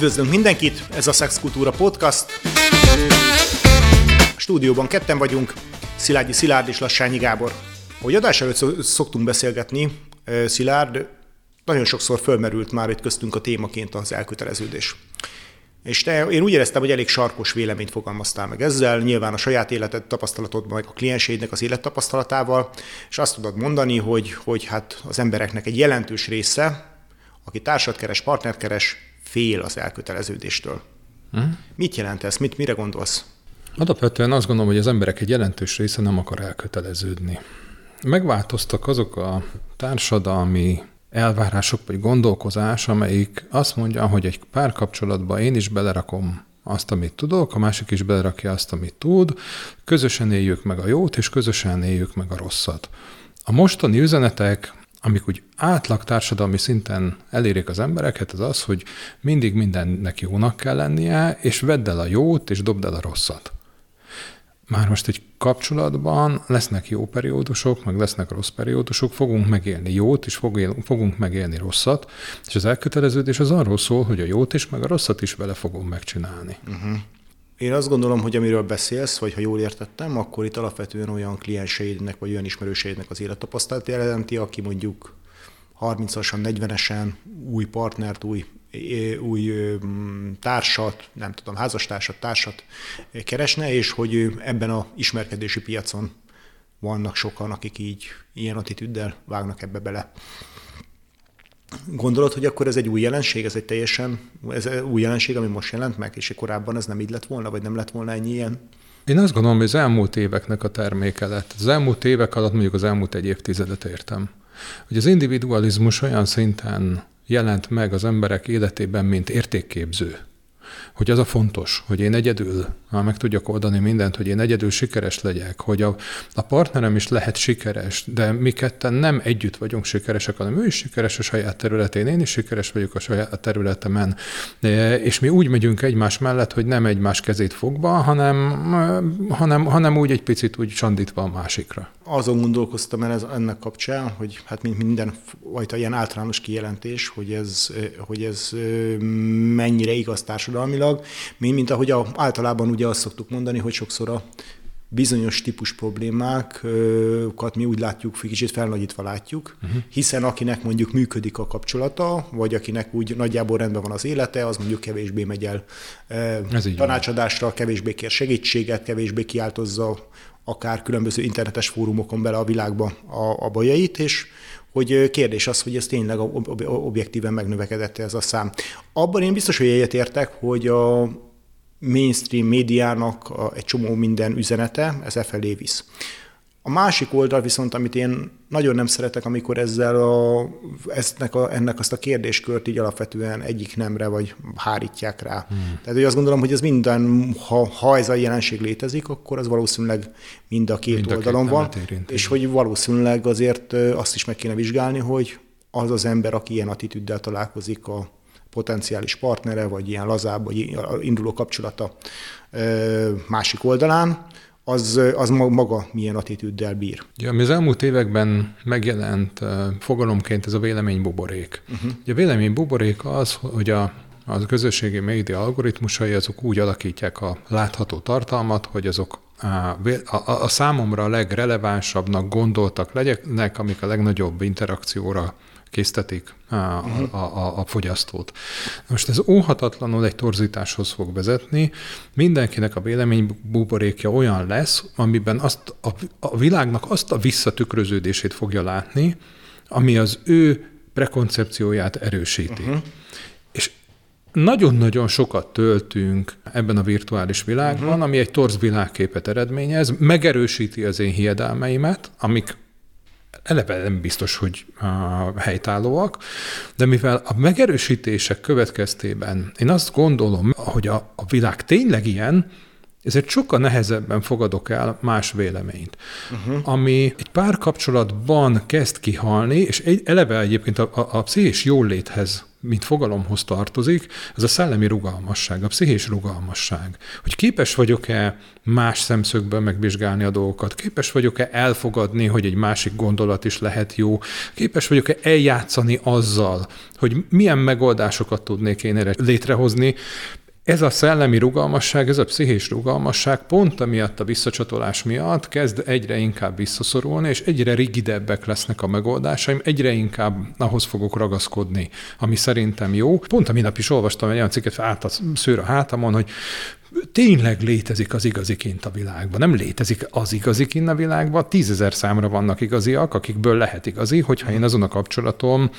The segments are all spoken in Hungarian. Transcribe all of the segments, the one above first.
Üdvözlünk mindenkit, ez a Sex Kultúra Podcast. A stúdióban ketten vagyunk, Szilágyi Szilárd és Lassányi Gábor. Ahogy adás előtt szoktunk beszélgetni, Szilárd, nagyon sokszor fölmerült már itt köztünk a témaként az elköteleződés. És te, én úgy éreztem, hogy elég sarkos véleményt fogalmaztál meg ezzel, nyilván a saját életed tapasztalatod, meg a klienseidnek az élettapasztalatával, és azt tudod mondani, hogy, hogy hát az embereknek egy jelentős része, aki társat keres, partnert keres, fél az elköteleződéstől. Hm? Mit jelent ez? Mit, mire gondolsz? Alapvetően azt gondolom, hogy az emberek egy jelentős része nem akar elköteleződni. Megváltoztak azok a társadalmi elvárások vagy gondolkozás, amelyik azt mondja, hogy egy párkapcsolatban én is belerakom azt, amit tudok, a másik is belerakja azt, amit tud, közösen éljük meg a jót, és közösen éljük meg a rosszat. A mostani üzenetek, amik úgy átlag társadalmi szinten elérik az embereket, az az, hogy mindig mindennek jónak kell lennie, és vedd el a jót, és dobd el a rosszat már most egy kapcsolatban lesznek jó periódusok, meg lesznek rossz periódusok, fogunk megélni jót, és fogunk megélni rosszat, és az elköteleződés az arról szól, hogy a jót is, meg a rosszat is vele fogom megcsinálni. Uh-huh. Én azt gondolom, hogy amiről beszélsz, vagy ha jól értettem, akkor itt alapvetően olyan klienseidnek, vagy olyan ismerőseidnek az élettapasztalat jelenti, aki mondjuk 30-asan, 40-esen új partnert, új új társat, nem tudom, házastársat, társat keresne, és hogy ebben a ismerkedési piacon vannak sokan, akik így ilyen attitűddel vágnak ebbe bele. Gondolod, hogy akkor ez egy új jelenség, ez egy teljesen ez új jelenség, ami most jelent meg, és korábban ez nem így lett volna, vagy nem lett volna ennyi ilyen? Én azt gondolom, hogy az elmúlt éveknek a terméke lett. Az elmúlt évek alatt mondjuk az elmúlt egy évtizedet értem. Hogy az individualizmus olyan szinten jelent meg az emberek életében, mint értékképző hogy az a fontos, hogy én egyedül meg tudjak oldani mindent, hogy én egyedül sikeres legyek, hogy a, a partnerem is lehet sikeres, de mi ketten nem együtt vagyunk sikeresek, hanem ő is sikeres a saját területén, én is sikeres vagyok a saját területemen, e, és mi úgy megyünk egymás mellett, hogy nem egymás kezét fogva, hanem, hanem, hanem úgy egy picit úgy sandítva a másikra. Azon gondolkoztam el ez, ennek kapcsán, hogy hát mint minden fajta ilyen általános kijelentés, hogy ez, hogy ez mennyire igaz társadalmilag, gyakorlatilag, mi, mint ahogy a, általában ugye azt szoktuk mondani, hogy sokszor a bizonyos típus problémákat mi úgy látjuk, kicsit felnagyítva látjuk, uh-huh. hiszen akinek mondjuk működik a kapcsolata, vagy akinek úgy nagyjából rendben van az élete, az mondjuk kevésbé megy el Ez tanácsadásra, van. kevésbé kér segítséget, kevésbé kiáltozza akár különböző internetes fórumokon bele a világba a, a bajait, és hogy kérdés az, hogy ez tényleg objektíven megnövekedett ez a szám. Abban én biztos, hogy egyetértek, hogy a mainstream médiának egy csomó minden üzenete, ez e felé visz. A másik oldal viszont, amit én nagyon nem szeretek, amikor ezzel a, eznek a, ennek azt a kérdéskört így alapvetően egyik nemre vagy hárítják rá. Hmm. Tehát hogy azt gondolom, hogy ez minden, ha, ha ez a jelenség létezik, akkor az valószínűleg mind a két mind oldalon a két van, érint, és hogy valószínűleg azért azt is meg kéne vizsgálni, hogy az az ember, aki ilyen attitűddel találkozik a potenciális partnere, vagy ilyen lazább, vagy induló kapcsolata másik oldalán, az, az maga milyen attitűddel bír. Ja, ami az elmúlt években megjelent fogalomként ez a véleménybuborék. Uh-huh. Ugye a véleménybuborék az, hogy a az közösségi média algoritmusai azok úgy alakítják a látható tartalmat, hogy azok a, a, a számomra a legrelevánsabbnak gondoltak legyenek, amik a legnagyobb interakcióra késztetik a, a, a, a fogyasztót. Most ez óhatatlanul egy torzításhoz fog vezetni. Mindenkinek a vélemény buborékja olyan lesz, amiben azt a, a világnak azt a visszatükröződését fogja látni, ami az ő prekoncepcióját erősíti. Uh-huh. És nagyon-nagyon sokat töltünk ebben a virtuális világban, uh-huh. ami egy torz világképet eredményez, megerősíti az én hiedelmeimet, amik eleve nem biztos, hogy uh, helytállóak, de mivel a megerősítések következtében én azt gondolom, hogy a, a világ tényleg ilyen, ezért sokkal nehezebben fogadok el más véleményt, uh-huh. ami egy párkapcsolatban kezd kihalni, és egy, eleve egyébként a, a, a pszichés jóléthez mint fogalomhoz tartozik, ez a szellemi rugalmasság, a pszichés rugalmasság. Hogy képes vagyok-e más szemszögből megvizsgálni a dolgokat, képes vagyok-e elfogadni, hogy egy másik gondolat is lehet jó, képes vagyok-e eljátszani azzal, hogy milyen megoldásokat tudnék én erre létrehozni, ez a szellemi rugalmasság, ez a pszichés rugalmasság pont amiatt a visszacsatolás miatt kezd egyre inkább visszaszorulni, és egyre rigidebbek lesznek a megoldásaim, egyre inkább ahhoz fogok ragaszkodni, ami szerintem jó. Pont a minap is olvastam egy olyan cikket, át a szőr a hátamon, hogy tényleg létezik az igazi kint a világban. Nem létezik az igazi kint a világban, tízezer számra vannak igaziak, akikből lehet igazi, hogyha én azon a kapcsolatom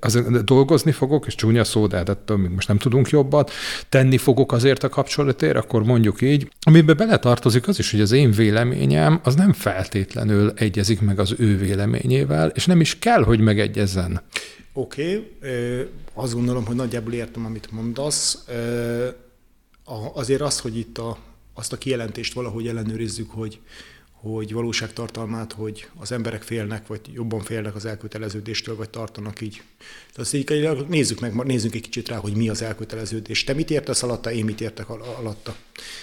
az, dolgozni fogok, és csúnya szó, de hát ettől még most nem tudunk jobbat, tenni fogok azért a kapcsolatért, akkor mondjuk így, amiben beletartozik az is, hogy az én véleményem az nem feltétlenül egyezik meg az ő véleményével, és nem is kell, hogy megegyezzen. Oké, okay. azt gondolom, hogy nagyjából értem, amit mondasz azért az, hogy itt a, azt a kijelentést valahogy ellenőrizzük, hogy, hogy valóságtartalmát, hogy az emberek félnek, vagy jobban félnek az elköteleződéstől, vagy tartanak így. Tehát nézzük meg, nézzünk egy kicsit rá, hogy mi az elköteleződés. Te mit értesz alatta, én mit értek alatta.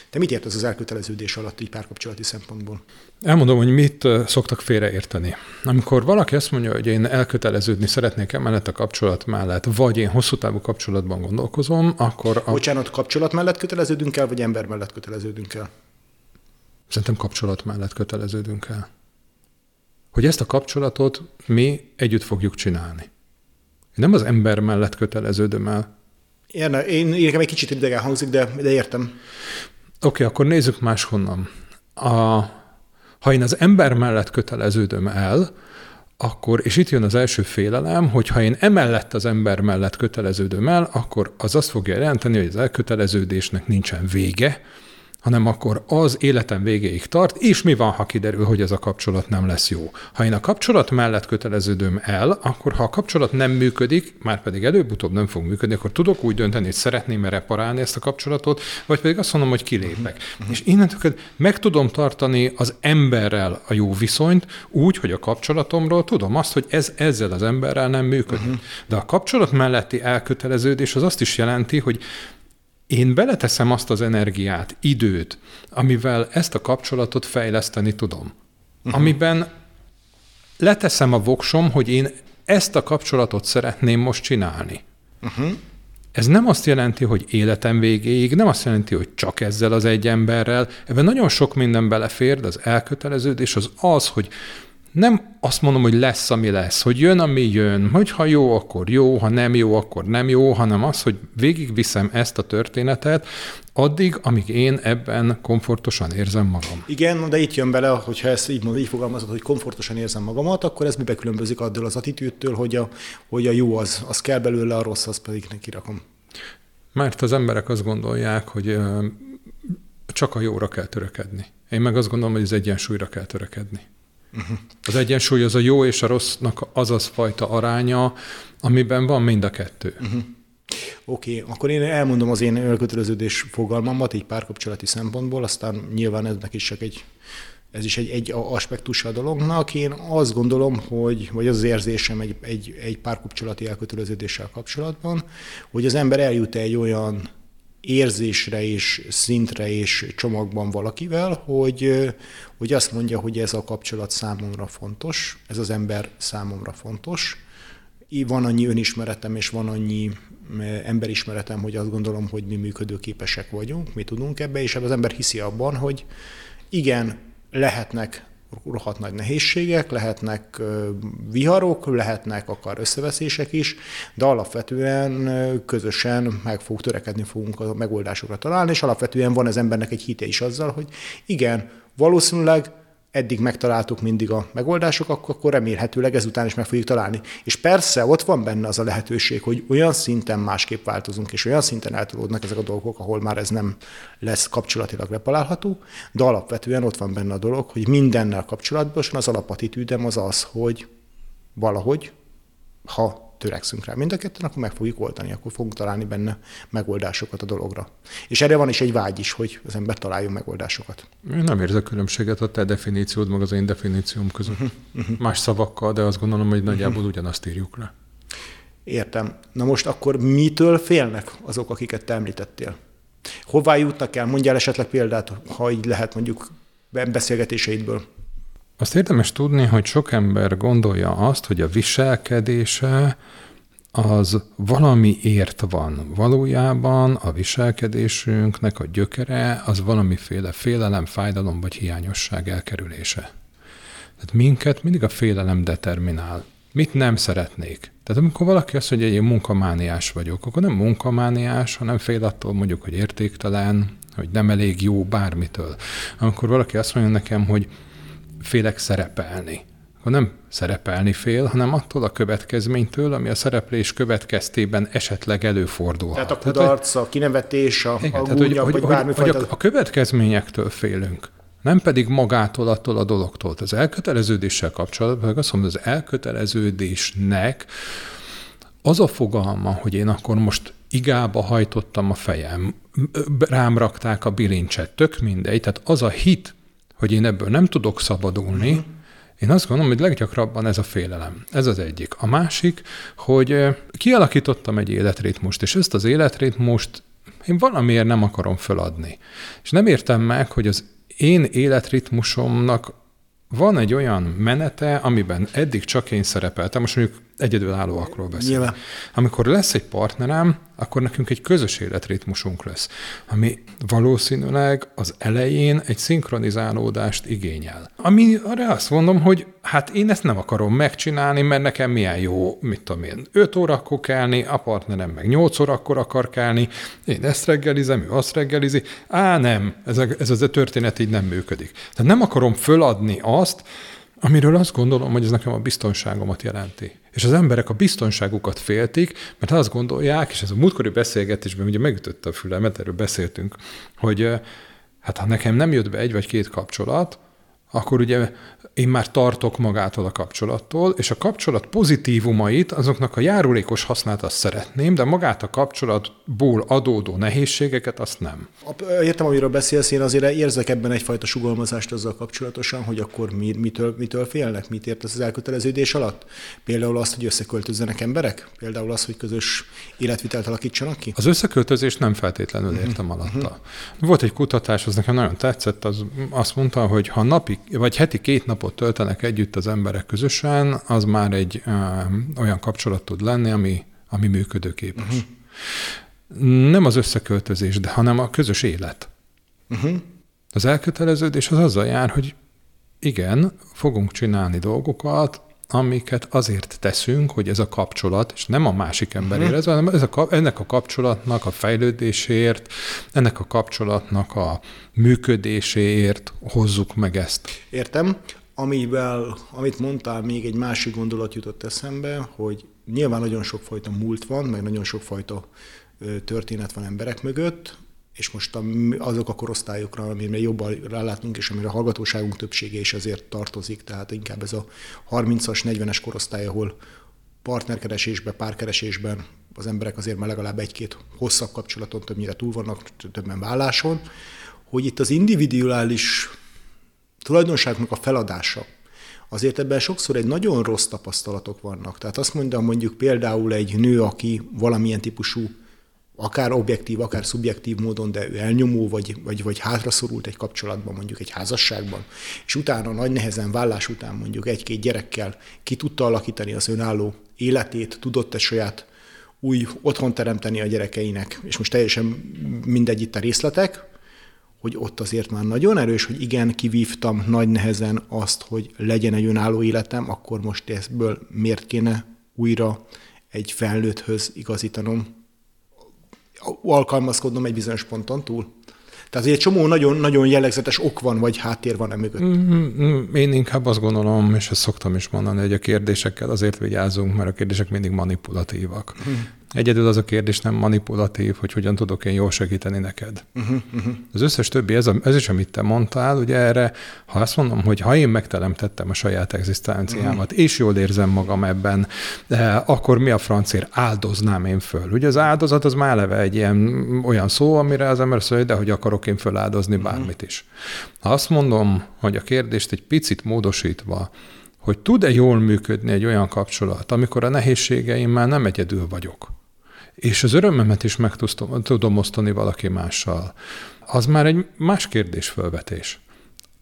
Te mit értesz az elköteleződés alatt így párkapcsolati szempontból? Elmondom, hogy mit szoktak félreérteni. Amikor valaki azt mondja, hogy én elköteleződni szeretnék emellett a kapcsolat mellett, vagy én hosszú távú kapcsolatban gondolkozom, akkor... A... Bocsánat, kapcsolat mellett köteleződünk el, vagy ember mellett köteleződünk el? Szerintem kapcsolat mellett köteleződünk el. Hogy ezt a kapcsolatot mi együtt fogjuk csinálni. Nem az ember mellett köteleződöm el. Érne, én nekem egy kicsit idegen hangzik, de, de értem. Oké, okay, akkor nézzük máshonnan. A, ha én az ember mellett köteleződöm el, akkor, és itt jön az első félelem, hogy ha én emellett az ember mellett köteleződöm el, akkor az azt fogja jelenteni, hogy az elköteleződésnek nincsen vége, hanem akkor az életem végéig tart, és mi van, ha kiderül, hogy ez a kapcsolat nem lesz jó. Ha én a kapcsolat mellett köteleződöm el, akkor ha a kapcsolat nem működik, már pedig előbb-utóbb nem fog működni, akkor tudok úgy dönteni, hogy szeretném-e reparálni ezt a kapcsolatot, vagy pedig azt mondom, hogy kilépek. Uh-huh. És innentől meg tudom tartani az emberrel a jó viszonyt úgy, hogy a kapcsolatomról tudom azt, hogy ez ezzel az emberrel nem működik. Uh-huh. De a kapcsolat melletti elköteleződés az azt is jelenti, hogy én beleteszem azt az energiát, időt, amivel ezt a kapcsolatot fejleszteni tudom. Uh-huh. Amiben leteszem a voksom, hogy én ezt a kapcsolatot szeretném most csinálni. Uh-huh. Ez nem azt jelenti, hogy életem végéig, nem azt jelenti, hogy csak ezzel az egy emberrel. Ebben nagyon sok minden belefér, de az elköteleződés az az, hogy nem azt mondom, hogy lesz, ami lesz, hogy jön, ami jön, hogy ha jó, akkor jó, ha nem jó, akkor nem jó, hanem az, hogy végigviszem ezt a történetet, addig, amíg én ebben komfortosan érzem magam. Igen, de itt jön bele, hogyha ezt így, így fogalmazod, hogy komfortosan érzem magamat, akkor ez mibe különbözik attól az attitűdtől, hogy a, hogy a jó az, az kell belőle, a rossz az pedig neki rakom. Mert az emberek azt gondolják, hogy csak a jóra kell törekedni. Én meg azt gondolom, hogy az egyensúlyra kell törekedni. Az egyensúly az a jó és a rossznak az az fajta aránya, amiben van mind a kettő. Uh-huh. Oké, okay, akkor én elmondom az én elköteleződés fogalmamat így párkapcsolati szempontból, aztán nyilván eznek is csak egy, ez is egy, egy aspektus a dolognak. Én azt gondolom, hogy, vagy az, az érzésem egy, egy, egy párkapcsolati elköteleződéssel kapcsolatban, hogy az ember eljut egy olyan érzésre és szintre és csomagban valakivel, hogy, hogy azt mondja, hogy ez a kapcsolat számomra fontos, ez az ember számomra fontos. Van annyi önismeretem és van annyi emberismeretem, hogy azt gondolom, hogy mi működőképesek vagyunk, mi tudunk ebbe, és az ember hiszi abban, hogy igen, lehetnek rohadt nagy nehézségek, lehetnek viharok, lehetnek akár összeveszések is, de alapvetően közösen meg fog törekedni fogunk a megoldásokra találni, és alapvetően van az embernek egy hite is azzal, hogy igen, valószínűleg eddig megtaláltuk mindig a megoldásokat, akkor remélhetőleg ezután is meg fogjuk találni. És persze ott van benne az a lehetőség, hogy olyan szinten másképp változunk, és olyan szinten eltolódnak ezek a dolgok, ahol már ez nem lesz kapcsolatilag repalálható, de alapvetően ott van benne a dolog, hogy mindennel kapcsolatban az alapatitűdem az az, hogy valahogy, ha törekszünk rá mind a ketten, akkor meg fogjuk oldani, akkor fogunk találni benne megoldásokat a dologra. És erre van is egy vágy is, hogy az ember találjon megoldásokat. Én nem érzek különbséget a te definíciód, meg az én definícióm között. Uh-huh, uh-huh. Más szavakkal, de azt gondolom, hogy nagyjából uh-huh. ugyanazt írjuk le. Értem. Na most akkor mitől félnek azok, akiket te említettél? Hová jutnak el? Mondjál esetleg példát, ha így lehet mondjuk beszélgetéseidből. Azt érdemes tudni, hogy sok ember gondolja azt, hogy a viselkedése az valamiért van. Valójában a viselkedésünknek a gyökere az valamiféle félelem, fájdalom vagy hiányosság elkerülése. Tehát minket mindig a félelem determinál. Mit nem szeretnék? Tehát amikor valaki azt mondja, hogy én munkamániás vagyok, akkor nem munkamániás, hanem fél attól mondjuk, hogy értéktelen, hogy nem elég jó bármitől. Amikor valaki azt mondja nekem, hogy félek szerepelni, akkor nem szerepelni fél, hanem attól a következménytől, ami a szereplés következtében esetleg előfordul. Tehát a kudarc, a kinevetés, a, igen, a tehát, gúnya, hogy, vagy bármifajta... Hogy a, a következményektől félünk nem pedig magától, attól a dologtól. Az elköteleződéssel kapcsolatban, azt mondom, az elköteleződésnek az a fogalma, hogy én akkor most igába hajtottam a fejem, rám rakták a bilincset, tök mindegy, tehát az a hit, hogy én ebből nem tudok szabadulni, uh-huh. Én azt gondolom, hogy leggyakrabban ez a félelem. Ez az egyik. A másik, hogy kialakítottam egy életritmust, és ezt az életritmust én valamiért nem akarom föladni. És nem értem meg, hogy az én életritmusomnak van egy olyan menete, amiben eddig csak én szerepeltem, most mondjuk egyedülállóakról beszélünk. Nyilván. Amikor lesz egy partnerem, akkor nekünk egy közös életritmusunk lesz, ami valószínűleg az elején egy szinkronizálódást igényel. Ami arra azt mondom, hogy hát én ezt nem akarom megcsinálni, mert nekem milyen jó, mit tudom én, 5 órakor kelni, a partnerem meg 8 órakor akar kelni, én ezt reggelizem, ő azt reggelizi. Á, nem, ez, a, ez az a történet így nem működik. Tehát nem akarom föladni azt, amiről azt gondolom, hogy ez nekem a biztonságomat jelenti. És az emberek a biztonságukat féltik, mert azt gondolják, és ez a múltkori beszélgetésben ugye megütötte a fülemet, erről beszéltünk, hogy hát ha nekem nem jött be egy vagy két kapcsolat, akkor ugye én már tartok magától a kapcsolattól, és a kapcsolat pozitívumait, azoknak a járulékos hasznát azt szeretném, de magát a kapcsolatból adódó nehézségeket azt nem. Értem, amiről beszélsz, én azért érzek ebben egyfajta sugalmazást azzal kapcsolatosan, hogy akkor mi, mitől, mitől félnek, mit értesz az elköteleződés alatt? Például azt, hogy összeköltözzenek emberek? Például az, hogy közös életvitelt alakítsanak ki? Az összeköltözést nem feltétlenül mhm. értem uh-huh. alatta. Uh-huh. Volt egy kutatás, az nekem nagyon tetszett, az azt mondta, hogy ha napi, vagy heti két nap napot töltenek együtt az emberek közösen, az már egy ö, olyan kapcsolat tud lenni, ami, ami működőképes. Uh-huh. Nem az összeköltözés, de hanem a közös élet. Uh-huh. Az elköteleződés az azzal jár, hogy igen, fogunk csinálni dolgokat, amiket azért teszünk, hogy ez a kapcsolat, és nem a másik emberére, uh-huh. hanem ez a, ennek a kapcsolatnak a fejlődéséért, ennek a kapcsolatnak a működéséért hozzuk meg ezt. Értem amivel, amit mondtál, még egy másik gondolat jutott eszembe, hogy nyilván nagyon sokfajta múlt van, meg nagyon sokfajta történet van emberek mögött, és most azok a korosztályokra, amire jobban rálátunk, és amire a hallgatóságunk többsége is azért tartozik, tehát inkább ez a 30-as, 40-es korosztály, ahol partnerkeresésben, párkeresésben az emberek azért már legalább egy-két hosszabb kapcsolaton többnyire túl vannak, többen válláson, hogy itt az individuális tulajdonságnak a feladása, azért ebben sokszor egy nagyon rossz tapasztalatok vannak. Tehát azt mondom mondjuk például egy nő, aki valamilyen típusú, akár objektív, akár szubjektív módon, de ő elnyomó, vagy, vagy, vagy hátraszorult egy kapcsolatban, mondjuk egy házasságban, és utána nagy nehezen vállás után mondjuk egy-két gyerekkel ki tudta alakítani az önálló életét, tudott egy saját új otthon teremteni a gyerekeinek, és most teljesen mindegy itt a részletek, hogy ott azért már nagyon erős, hogy igen, kivívtam nagy nehezen azt, hogy legyen egy önálló életem, akkor most ebből miért kéne újra egy felnőtthöz igazítanom, alkalmazkodnom egy bizonyos ponton túl? Tehát egy csomó nagyon, nagyon jellegzetes ok van, vagy háttér van e mögött. Mm-hmm. Én inkább azt gondolom, és ezt szoktam is mondani, hogy a kérdésekkel azért vigyázunk, mert a kérdések mindig manipulatívak. Mm. Egyedül az a kérdés nem manipulatív, hogy hogyan tudok én jól segíteni neked. Uh-huh, uh-huh. Az összes többi, ez, a, ez is, amit te mondtál, ugye erre, ha azt mondom, hogy ha én megteremtettem a saját egzisztenciámat, uh-huh. és jól érzem magam ebben, akkor mi a francér áldoznám én föl? Ugye az áldozat az már eleve egy ilyen olyan szó, amire az ember szól, de hogy akarok én föláldozni bármit is. Ha azt mondom, hogy a kérdést egy picit módosítva, hogy tud-e jól működni egy olyan kapcsolat, amikor a nehézségeimmel nem egyedül vagyok, és az örömömet is meg tudom osztani valaki mással, az már egy más kérdésfölvetés.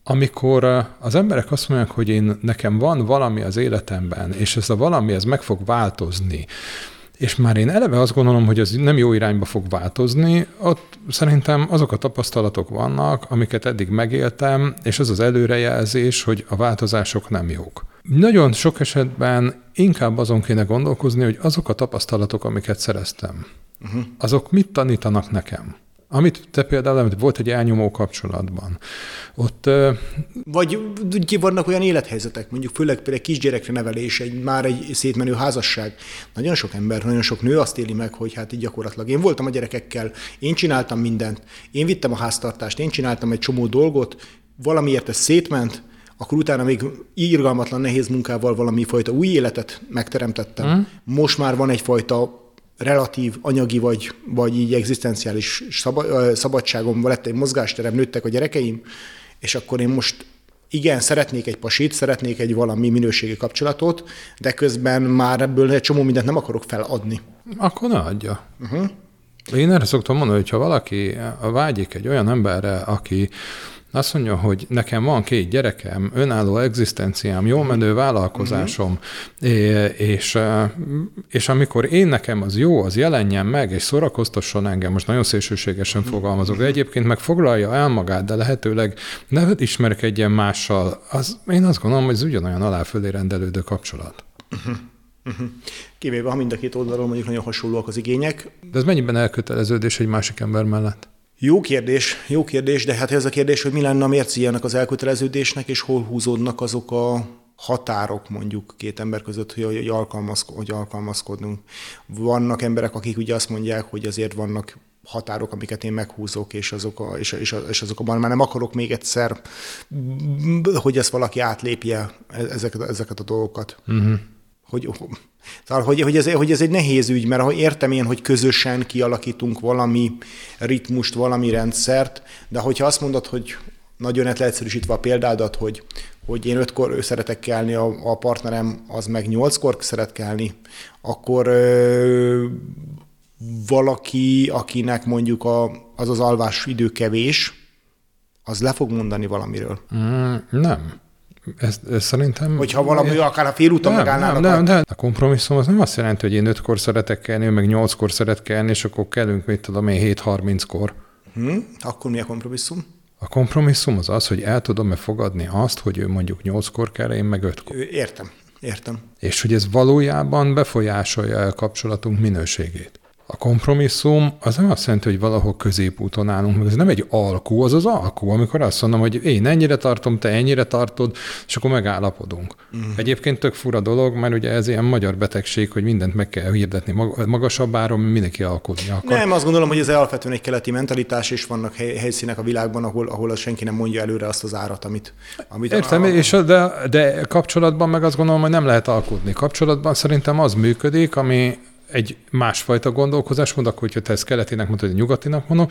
Amikor az emberek azt mondják, hogy én nekem van valami az életemben, és ez a valami, ez meg fog változni, és már én eleve azt gondolom, hogy ez nem jó irányba fog változni, ott szerintem azok a tapasztalatok vannak, amiket eddig megéltem, és az az előrejelzés, hogy a változások nem jók. Nagyon sok esetben inkább azon kéne gondolkozni, hogy azok a tapasztalatok, amiket szereztem, uh-huh. azok mit tanítanak nekem? Amit te például, amit volt egy elnyomó kapcsolatban, ott... Vagy ugye vannak olyan élethelyzetek, mondjuk főleg például kisgyerekre nevelés, egy, már egy szétmenő házasság. Nagyon sok ember, nagyon sok nő azt éli meg, hogy hát így gyakorlatilag én voltam a gyerekekkel, én csináltam mindent, én vittem a háztartást, én csináltam egy csomó dolgot, valamiért ez szétment, akkor utána még írgalmatlan, nehéz munkával valami fajta új életet megteremtettem. Mm. Most már van egyfajta relatív anyagi vagy, vagy így egzisztenciális szabadságom, lett egy mozgásterem, nőttek a gyerekeim, és akkor én most igen, szeretnék egy pasit, szeretnék egy valami minőségi kapcsolatot, de közben már ebből egy csomó mindent nem akarok feladni. Akkor ne adja. Uh-huh. Én erre szoktam mondani, hogy ha valaki vágyik egy olyan emberre, aki azt mondja, hogy nekem van két gyerekem, önálló egzisztenciám, jól menő vállalkozásom, uh-huh. és, és amikor én nekem az jó, az jelenjen meg, és szórakoztasson engem, most nagyon szélsőségesen uh-huh. fogalmazok, de egyébként meg foglalja el magát, de lehetőleg ne ismerkedjen mással, az, én azt gondolom, hogy ez ugyanolyan aláfölé rendelődő kapcsolat. Uh-huh. Kivéve, ha mind a két oldalról mondjuk nagyon hasonlóak az igények. De ez mennyiben elköteleződés egy másik ember mellett? Jó kérdés, jó kérdés, de hát ez a kérdés, hogy mi lenne a mércéjának az elköteleződésnek, és hol húzódnak azok a határok mondjuk két ember között, hogy, hogy, alkalmazko- hogy alkalmazkodnunk. Vannak emberek, akik ugye azt mondják, hogy azért vannak határok, amiket én meghúzok, és, azok a, és, és, és azokban már nem akarok még egyszer, hogy ezt valaki átlépje ezeket, ezeket a dolgokat. Uh-huh. Hogy, Szóval, hogy, hogy, ez, hogy ez egy nehéz ügy, mert ha értem én, hogy közösen kialakítunk valami ritmust, valami rendszert, de hogyha azt mondod, hogy nagyon leegyszerűsítve a példádat, hogy, hogy én ötkor szeretek kelni, a, a partnerem az meg nyolckor szeret kelni, akkor ö, valaki, akinek mondjuk a, az az alvás idő kevés, az le fog mondani valamiről. Mm, nem. Ez, ez szerintem... Hogyha valami, akár a félúton megállnának. Nem, nem, nem, a kompromisszum az nem azt jelenti, hogy én ötkor szeretek kelni, meg nyolckor szeret kelni, és akkor kellünk, mit tudom én, 7.30-kor. Hm? Akkor mi a kompromisszum? A kompromisszum az az, hogy el tudom-e fogadni azt, hogy ő mondjuk nyolckor kell, én meg ötkor. Értem, értem. És hogy ez valójában befolyásolja a kapcsolatunk minőségét. A kompromisszum az nem azt jelenti, hogy valahol középúton állunk, meg ez nem egy alkú, az az alkú, amikor azt mondom, hogy én ennyire tartom, te ennyire tartod, és akkor megállapodunk. Uh-huh. Egyébként tök fura dolog, mert ugye ez ilyen magyar betegség, hogy mindent meg kell hirdetni magasabb áron, mindenki alkudni akar. Nem, azt gondolom, hogy ez alapvetően egy keleti mentalitás, és vannak hely, helyszínek a világban, ahol, ahol az senki nem mondja előre azt az árat, amit... amit Értem, a... és de, de kapcsolatban meg azt gondolom, hogy nem lehet alkudni. Kapcsolatban szerintem az működik, ami, egy másfajta gondolkozásmód, akkor hogyha te ezt keletének mondod, vagy nyugatinak mondom,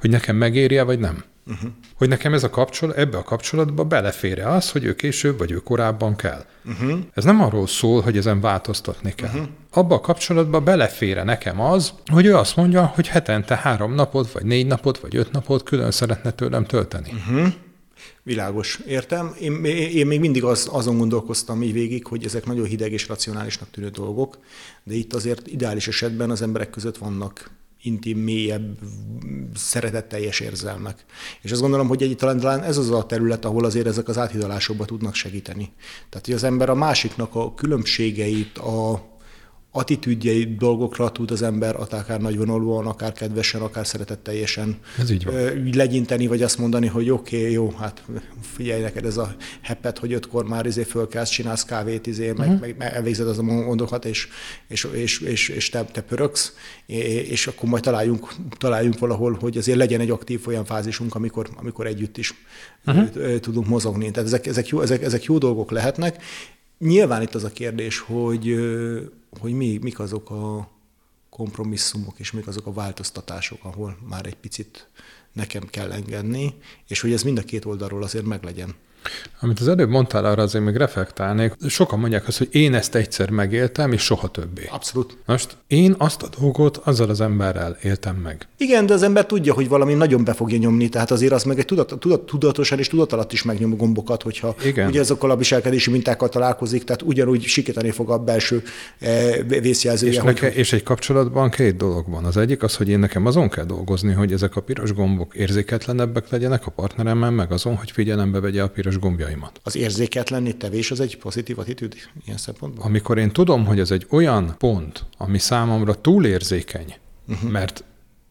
hogy nekem megéri vagy nem. Uh-huh. Hogy nekem ez a kapcsolat, ebbe a kapcsolatba belefér az, hogy ő később vagy ő korábban kell. Uh-huh. Ez nem arról szól, hogy ezen változtatni kell. Uh-huh. Abba a kapcsolatba belefér nekem az, hogy ő azt mondja, hogy hetente három napot, vagy négy napot, vagy öt napot külön szeretne tőlem tölteni. Uh-huh. Világos, értem. Én, én még mindig az, azon gondolkoztam így végig, hogy ezek nagyon hideg és racionálisnak tűnő dolgok, de itt azért ideális esetben az emberek között vannak intim, mélyebb, szeretetteljes érzelmek. És azt gondolom, hogy egy, talán, talán ez az a terület, ahol azért ezek az áthidalásokba tudnak segíteni. Tehát, hogy az ember a másiknak a különbségeit, a, attitűdjei dolgokra tud az ember akár nagyvonalúan, akár kedvesen, akár szeretetteljesen ez így van. legyinteni, vagy azt mondani, hogy oké, okay, jó, hát figyelj neked ez a heppet, hogy ötkor már izé fölkelsz, csinálsz kávét, izé, uh-huh. meg, mhm. meg, elvégzed az a mondokat, és, és, és, és, és te, te pöröksz, és akkor majd találjunk, találjunk valahol, hogy azért legyen egy aktív olyan fázisunk, amikor, amikor együtt is uh-huh. tudunk mozogni. Tehát ezek, ezek, jó, ezek, ezek jó dolgok lehetnek. Nyilván itt az a kérdés, hogy hogy mi, mik azok a kompromisszumok, és mik azok a változtatások, ahol már egy picit nekem kell engedni, és hogy ez mind a két oldalról azért meglegyen. Amit az előbb mondtál, arra azért még reflektálnék. Sokan mondják azt, hogy én ezt egyszer megéltem, és soha többé. Abszolút. Most én azt a dolgot azzal az emberrel éltem meg. Igen, de az ember tudja, hogy valami nagyon be fogja nyomni, tehát azért az meg egy tudat, tudat, tudatosan és tudat alatt is megnyom a gombokat, hogyha Igen. ugye azokkal a viselkedési mintákkal találkozik, tehát ugyanúgy sikítani fog a belső e, vészjelzője. És, hogy... neke, és egy kapcsolatban két dolog van. Az egyik az, hogy én nekem azon kell dolgozni, hogy ezek a piros gombok érzéketlenebbek legyenek a partneremmel, meg azon, hogy figyelembe vegye a piros gombjai céljaimat. Az érzéketlenni tevés az egy pozitív attitűd ilyen szempontból? Amikor én tudom, hogy ez egy olyan pont, ami számomra túlérzékeny, uh-huh. mert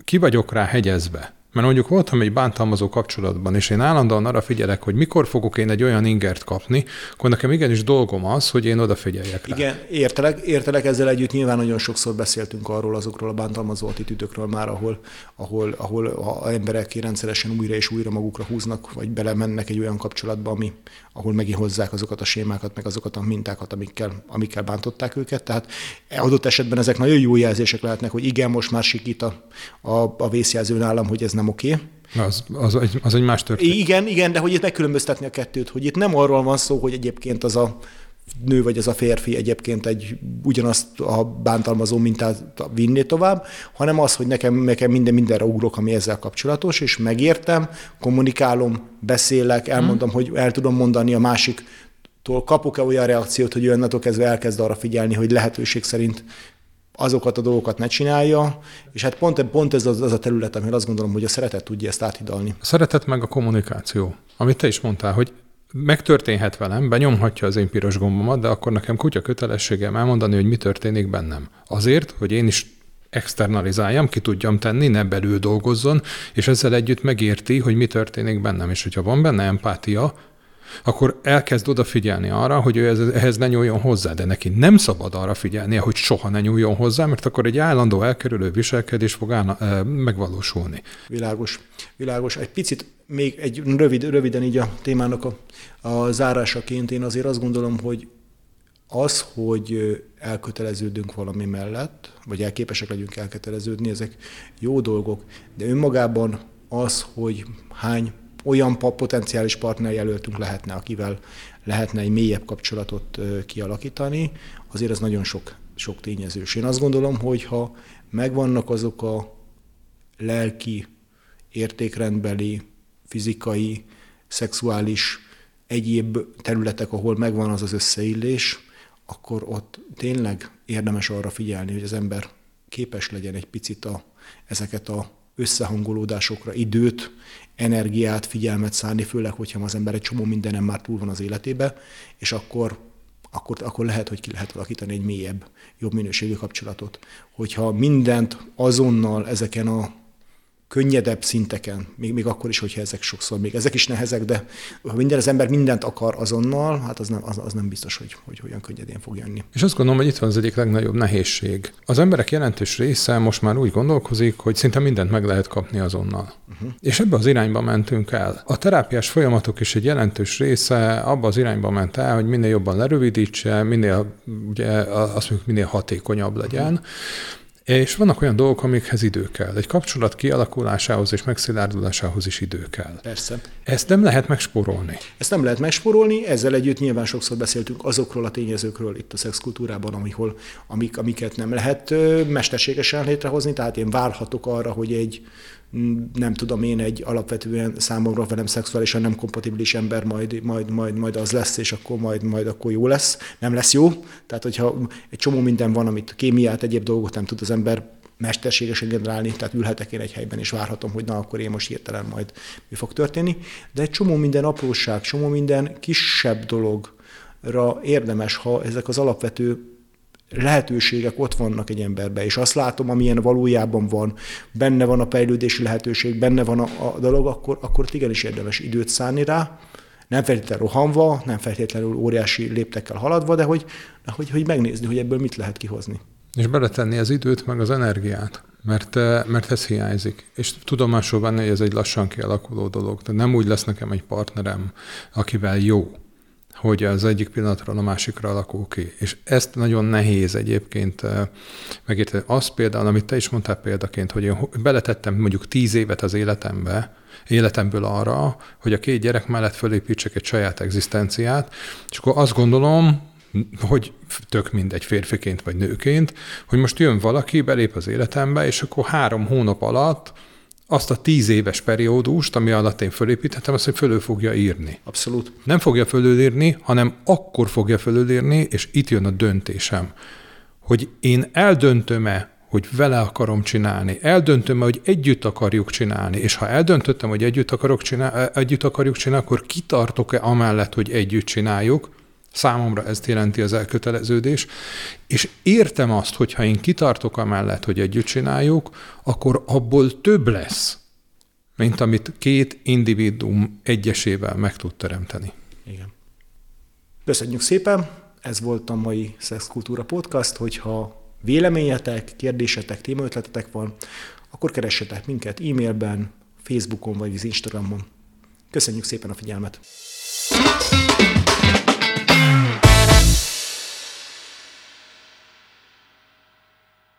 ki vagyok rá hegyezve, mert mondjuk voltam egy bántalmazó kapcsolatban, és én állandóan arra figyelek, hogy mikor fogok én egy olyan ingert kapni, akkor nekem igenis dolgom az, hogy én odafigyeljek rá. Igen, értelek, értelek ezzel együtt nyilván nagyon sokszor beszéltünk arról azokról a bántalmazó attitűdökről már, ahol, ahol, ahol a emberek rendszeresen újra és újra magukra húznak, vagy belemennek egy olyan kapcsolatba, ami, ahol megihozzák azokat a sémákat, meg azokat a mintákat, amikkel, amikkel bántották őket. Tehát adott esetben ezek nagyon jó jelzések lehetnek, hogy igen, most már sikít a, a, a vészjelző nálam, hogy ez nem oké. Okay. Az, az, egy, az egy más történet. Igen, igen, de hogy itt megkülönböztetni a kettőt, hogy itt nem arról van szó, hogy egyébként az a nő vagy az a férfi egyébként egy ugyanazt a bántalmazó mintát vinni tovább, hanem az, hogy nekem, nekem minden mindenre ugrok, ami ezzel kapcsolatos, és megértem, kommunikálom, beszélek, elmondom, hmm. hogy el tudom mondani a másik kapok-e olyan reakciót, hogy onnantól kezdve elkezd arra figyelni, hogy lehetőség szerint azokat a dolgokat ne csinálja, és hát pont, pont ez az, az a terület, amire azt gondolom, hogy a szeretet tudja ezt áthidalni. A szeretet meg a kommunikáció. Amit te is mondtál, hogy megtörténhet velem, benyomhatja az én piros gombomat, de akkor nekem kutya kötelességem elmondani, hogy mi történik bennem. Azért, hogy én is externalizáljam, ki tudjam tenni, ne belül dolgozzon, és ezzel együtt megérti, hogy mi történik bennem. És hogyha van benne empátia, akkor elkezd odafigyelni arra, hogy ő ehhez ne nyúljon hozzá, de neki nem szabad arra figyelni, hogy soha ne nyúljon hozzá, mert akkor egy állandó elkerülő viselkedés fog állna, e, megvalósulni. Világos. Világos. Egy picit még egy rövid, röviden így a témának a, a zárásaként én azért azt gondolom, hogy az, hogy elköteleződünk valami mellett, vagy elképesek legyünk elköteleződni, ezek jó dolgok, de önmagában az, hogy hány olyan potenciális partner jelöltünk lehetne, akivel lehetne egy mélyebb kapcsolatot kialakítani, azért ez nagyon sok, sok tényezős. Én azt gondolom, hogy ha megvannak azok a lelki, értékrendbeli, fizikai, szexuális, egyéb területek, ahol megvan az az összeillés, akkor ott tényleg érdemes arra figyelni, hogy az ember képes legyen egy picit a, ezeket a összehangolódásokra időt, energiát, figyelmet szállni, főleg, hogyha az ember egy csomó mindenem már túl van az életébe, és akkor, akkor, akkor lehet, hogy ki lehet alakítani egy mélyebb, jobb minőségű kapcsolatot. Hogyha mindent azonnal ezeken a könnyedebb szinteken, még, még akkor is, hogyha ezek sokszor, még ezek is nehezek, de ha minden az ember mindent akar azonnal, hát az nem, az, az nem biztos, hogy, hogy olyan könnyedén fog jönni. És azt gondolom, hogy itt van az egyik legnagyobb nehézség. Az emberek jelentős része most már úgy gondolkozik, hogy szinte mindent meg lehet kapni azonnal. Uh-huh. És ebbe az irányba mentünk el. A terápiás folyamatok is egy jelentős része abba az irányba ment el, hogy minél jobban lerövidítse, minél, ugye, azt mondjuk, minél hatékonyabb legyen. Uh-huh és vannak olyan dolgok, amikhez idő kell. Egy kapcsolat kialakulásához és megszilárdulásához is idő kell. Persze. Ezt nem lehet megsporolni. Ezt nem lehet megsporolni, ezzel együtt nyilván sokszor beszéltünk azokról a tényezőkről itt a szexkultúrában, amihol, amik, amiket nem lehet mesterségesen létrehozni, tehát én várhatok arra, hogy egy nem tudom én, egy alapvetően számomra velem szexuálisan nem kompatibilis ember majd, majd, majd, majd az lesz, és akkor majd, majd akkor jó lesz. Nem lesz jó. Tehát, hogyha egy csomó minden van, amit kémiát, egyéb dolgot nem tud az ember mesterségesen generálni, tehát ülhetek én egy helyben, és várhatom, hogy na, akkor én most hirtelen majd mi fog történni. De egy csomó minden apróság, csomó minden kisebb dologra érdemes, ha ezek az alapvető lehetőségek ott vannak egy emberben, és azt látom, amilyen valójában van, benne van a fejlődési lehetőség, benne van a, a dolog, akkor, akkor igenis érdemes időt szánni rá, nem feltétlenül rohanva, nem feltétlenül óriási léptekkel haladva, de hogy, hogy, hogy megnézni, hogy ebből mit lehet kihozni. És beletenni az időt, meg az energiát, mert, eh, mert ez hiányzik. És tudomásul venni, hogy ez egy lassan kialakuló dolog. Tehát nem úgy lesz nekem egy partnerem, akivel jó, hogy az egyik pillanatról a másikra alakul ki. És ezt nagyon nehéz egyébként megérteni. Az például, amit te is mondtál példaként, hogy én beletettem mondjuk tíz évet az életembe, életemből arra, hogy a két gyerek mellett fölépítsek egy saját egzisztenciát, és akkor azt gondolom, hogy tök mindegy férfiként vagy nőként, hogy most jön valaki, belép az életembe, és akkor három hónap alatt azt a tíz éves periódust, ami alatt én fölépíthetem, azt, hogy fölül fogja írni. Abszolút. Nem fogja fölülírni, hanem akkor fogja fölülírni, és itt jön a döntésem, hogy én eldöntöm-e, hogy vele akarom csinálni, eldöntöm-e, hogy együtt akarjuk csinálni, és ha eldöntöttem, hogy együtt, akarok csinálni, együtt akarjuk csinálni, akkor kitartok-e amellett, hogy együtt csináljuk, Számomra ezt jelenti az elköteleződés, és értem azt, hogy ha én kitartok amellett, hogy együtt csináljuk, akkor abból több lesz, mint amit két individuum egyesével meg tud teremteni. Igen. Köszönjük szépen! Ez volt a mai Szexkultúra Podcast, hogyha véleményetek, kérdésetek, témaötletetek van, akkor keressetek minket e-mailben, Facebookon vagy az Instagramon. Köszönjük szépen a figyelmet! thank you